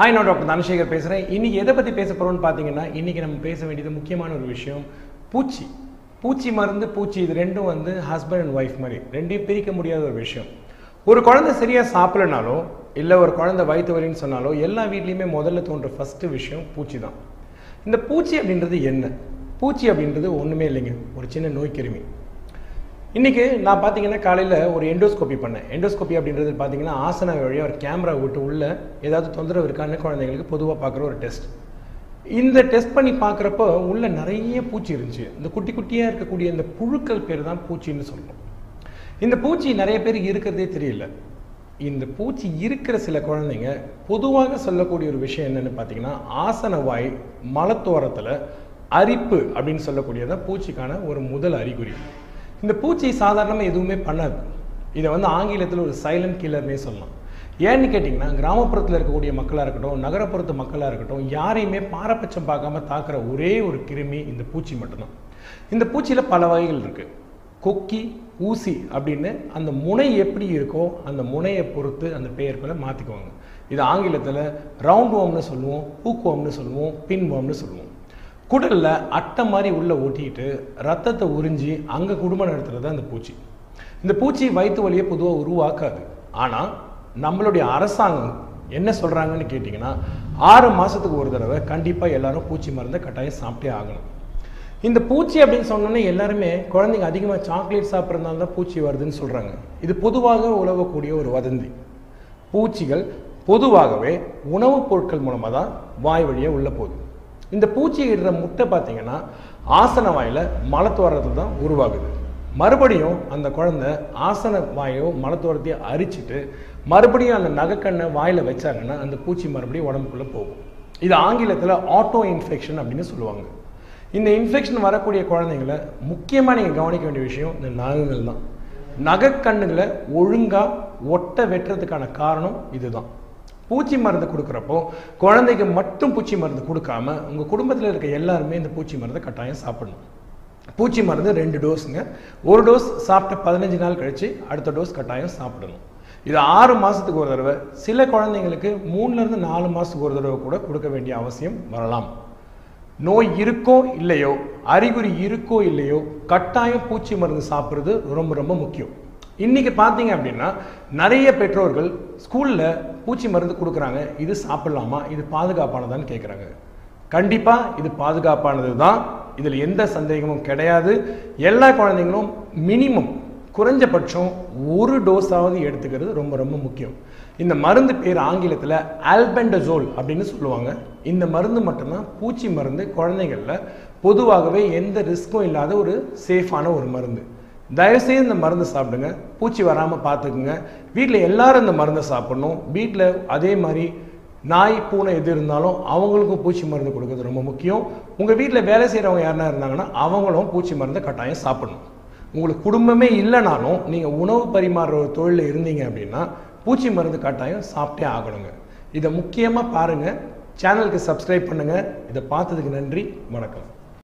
Hi நான் doctor Dhanasekar பேசுகிறேன் இன்றைக்கி எதை பற்றி பேச போகிறோம்னு பார்த்தீங்கன்னா இன்னைக்கு நம்ம பேச வேண்டியது முக்கியமான ஒரு விஷயம் பூச்சி. பூச்சி மருந்து பூச்சி இது ரெண்டும் வந்து ஹஸ்பண்ட் அண்ட் ஒய்ஃப் மாதிரி. ரெண்டையும் பிரிக்க முடியாத ஒரு விஷயம். ஒரு குழந்தை சரியாக சாப்பிடலனாலோ இல்லை ஒரு குழந்தை வயிற்று வலின்னு சொன்னாலோ எல்லா வீட்லேயுமே முதல்ல தோன்ற ஃபஸ்ட்டு விஷயம் பூச்சி தான். இந்த பூச்சி அப்படின்றது என்ன? பூச்சி அப்படின்றது ஒன்றுமே இல்லைங்க. ஒரு சின்ன நோய்க்கிருமி இன்றைக்கி நான் பார்த்தீங்கன்னா காலையில் ஒரு எண்டோஸ்கோப்பி பண்ணேன். எண்டோஸ்கோப்பி அப்படின்றது பார்த்தீங்கன்னா ஆசன வழியாக ஒரு கேமரா விட்டு உள்ளே ஏதாவது தொந்தரவு இருக்கான்னு குழந்தைங்களுக்கு பொதுவாக பார்க்குற ஒரு டெஸ்ட். இந்த டெஸ்ட் பண்ணி பார்க்குறப்போ உள்ளே நிறைய பூச்சி இருந்துச்சு. இந்த குட்டி குட்டியாக இருக்கக்கூடிய இந்த புழுக்கள் பேர் தான் பூச்சின்னு சொல்லுவோம் இந்த பூச்சி நிறைய பேர் இருக்கிறதே தெரியல. இந்த பூச்சி இருக்கிற சில குழந்தைங்க பொதுவாக சொல்லக்கூடிய ஒரு விஷயம் என்னன்னு பார்த்தீங்கன்னா ஆசன வாய் மலத்தோரத்தில் அரிப்பு அப்படின்னு சொல்லக்கூடியதான் பூச்சிக்கான ஒரு முதல் அறிகுறி. இந்த பூச்சி சாதாரணமாக எதுவுமே பண்ணாது. இதை வந்து ஆங்கிலத்தில் ஒரு சைலண்ட் கில்லர்னே சொல்லலாம். ஏன்னு கேட்டிங்கன்னா கிராமப்புறத்தில் இருக்கக்கூடிய மக்களாக இருக்கட்டும் நகரப்புறத்து மக்களாக இருக்கட்டும் யாரையுமே பாரபட்சம் பார்க்காம தாக்குற ஒரே ஒரு கிருமி இந்த பூச்சி மட்டும்தான். இந்த பூச்சியில் பல வகைகள் இருக்குது கொக்கி ஊசி அப்படின்னு அந்த முனை எப்படி இருக்கோ அந்த முனையை பொறுத்து அந்த பெயர்களை மாற்றிக்குவாங்க இது ஆங்கிலத்தில் ரவுண்ட் ஓம்னு சொல்லுவோம் பூக்குவோம்னு சொல்லுவோம் பின் ஓம்னு சொல்லுவோம். குடலில் அட்டை மாதிரி உள்ளே ஒட்டிக்கிட்டு ரத்தத்தை உறிஞ்சி அங்கே குடும்பம் நடத்துறது அந்த பூச்சி. இந்த பூச்சி வயிற்று வலியை பொதுவாக உருவாக்காது. ஆனால் நம்மளுடைய அரசாங்கம் என்ன சொல்கிறாங்கன்னு கேட்டிங்கன்னா ஆறு மாதத்துக்கு ஒரு தடவை கண்டிப்பாக எல்லாரும் பூச்சி மருந்தை கட்டாயம் சாப்பிட்டே ஆகணும். இந்த பூச்சி அப்படின்னு சொன்னோன்னே எல்லாருமே குழந்தைங்க அதிகமாக சாக்லேட் சாப்பிட்றதுனால தான் பூச்சி வருதுன்னு சொல்கிறாங்க இது பொதுவாக உழவக்கூடிய ஒரு வதந்தி. பூச்சிகள் பொதுவாகவே உணவுப் பொருட்கள் மூலமாக தான் வாய் வழியாக உள்ளே போகுது. இந்த பூச்சி இடுற முட்டை பார்த்தீங்கன்னா ஆசன வாயில் மலத்துவாரத்தில் தான் உருவாகுது. மறுபடியும் அந்த குழந்தை ஆசன வாயோ மலத்துவாரத்தையும் அரிச்சிட்டு மறுபடியும் அந்த நகைக்கண்ணை வாயில் வச்சாங்கன்னா அந்த பூச்சி மறுபடியும் உடம்புக்குள்ளே போகும். இது ஆங்கிலத்தில் ஆட்டோ இன்ஃபெக்ஷன் அப்படின்னு சொல்லுவாங்க. இந்த இன்ஃபெக்ஷன் வரக்கூடிய குழந்தைங்கள முக்கியமாக நீங்கள் கவனிக்க வேண்டிய விஷயம் இந்த நகங்கள் தான் நகைக்கண்ணுகளை ஒழுங்காக ஒட்ட வெட்டுறதுக்கான காரணம் இதுதான். பூச்சி மருந்து கொடுக்குறப்போ குழந்தைக்கு மட்டும் பூச்சி மருந்து கொடுக்காம உங்கள் குடும்பத்தில் இருக்க எல்லாருமே இந்த பூச்சி மருந்தை கட்டாயம் சாப்பிடணும். பூச்சி மருந்து ரெண்டு டோஸுங்க. ஒரு டோஸ் சாப்பிட்ட பதினஞ்சு நாள் கழித்து அடுத்த டோஸ் கட்டாயம் சாப்பிடணும். இது ஆறு மாதத்துக்கு ஒரு தடவை. சில குழந்தைங்களுக்கு மூணுலேருந்து நாலு மாதத்துக்கு ஒரு தடவை கூட கொடுக்க வேண்டிய அவசியம் வரலாம். நோய் இருக்கோ இல்லையோ அறிகுறி இருக்கோ இல்லையோ கட்டாயம் பூச்சி மருந்து சாப்பிட்றது ரொம்ப ரொம்ப முக்கியம். இன்றைக்கி பார்த்தீங்க அப்படின்னா நிறைய பெற்றோர்கள் ஸ்கூலில் பூச்சி மருந்து கொடுக்குறாங்க. இது சாப்பிட்லாமா? இது பாதுகாப்பானதான்னு கேட்குறாங்க கண்டிப்பாக இது பாதுகாப்பானது தான் இதில் எந்த சந்தேகமும் கிடையாது. எல்லா குழந்தைங்களும் மினிமம் குறைஞ்சபட்சம் ஒரு டோஸாவது எடுத்துக்கிறது ரொம்ப ரொம்ப முக்கியம். இந்த மருந்து பேர் ஆங்கிலத்தில் ஆல்பெண்டசோல் அப்படின்னு சொல்லுவாங்க. இந்த மருந்து மட்டும்தான் பூச்சி மருந்து குழந்தைகளில் பொதுவாகவே எந்த ரிஸ்க்கும் இல்லாத ஒரு சேஃபான ஒரு மருந்து. தயவுசெய்து இந்த மருந்து சாப்பிடுங்க. பூச்சி வராமல் பார்த்துக்குங்க. வீட்டில் எல்லாரும் இந்த மருந்தை சாப்பிடணும். வீட்டில் அதே மாதிரி நாய் பூனை எது இருந்தாலும் அவங்களுக்கும் பூச்சி மருந்து கொடுக்கறது ரொம்ப முக்கியம். உங்கள் வீட்டில் வேலை செய்கிறவங்க யாருனா இருந்தாங்கன்னா அவங்களும் பூச்சி மருந்தை கட்டாயம் சாப்பிடணும். உங்களுக்கு குடும்பமே இல்லைனாலும் நீங்கள் உணவு பரிமாறுற ஒரு தொழிலில் இருந்தீங்க அப்படின்னா பூச்சி மருந்து கட்டாயம் சாப்பிட்டே ஆகணுங்க. இதை முக்கியமாக பாருங்கள் சேனலுக்கு சப்ஸ்கிரைப் பண்ணுங்கள் இதை பார்த்ததுக்கு நன்றி. வணக்கம்.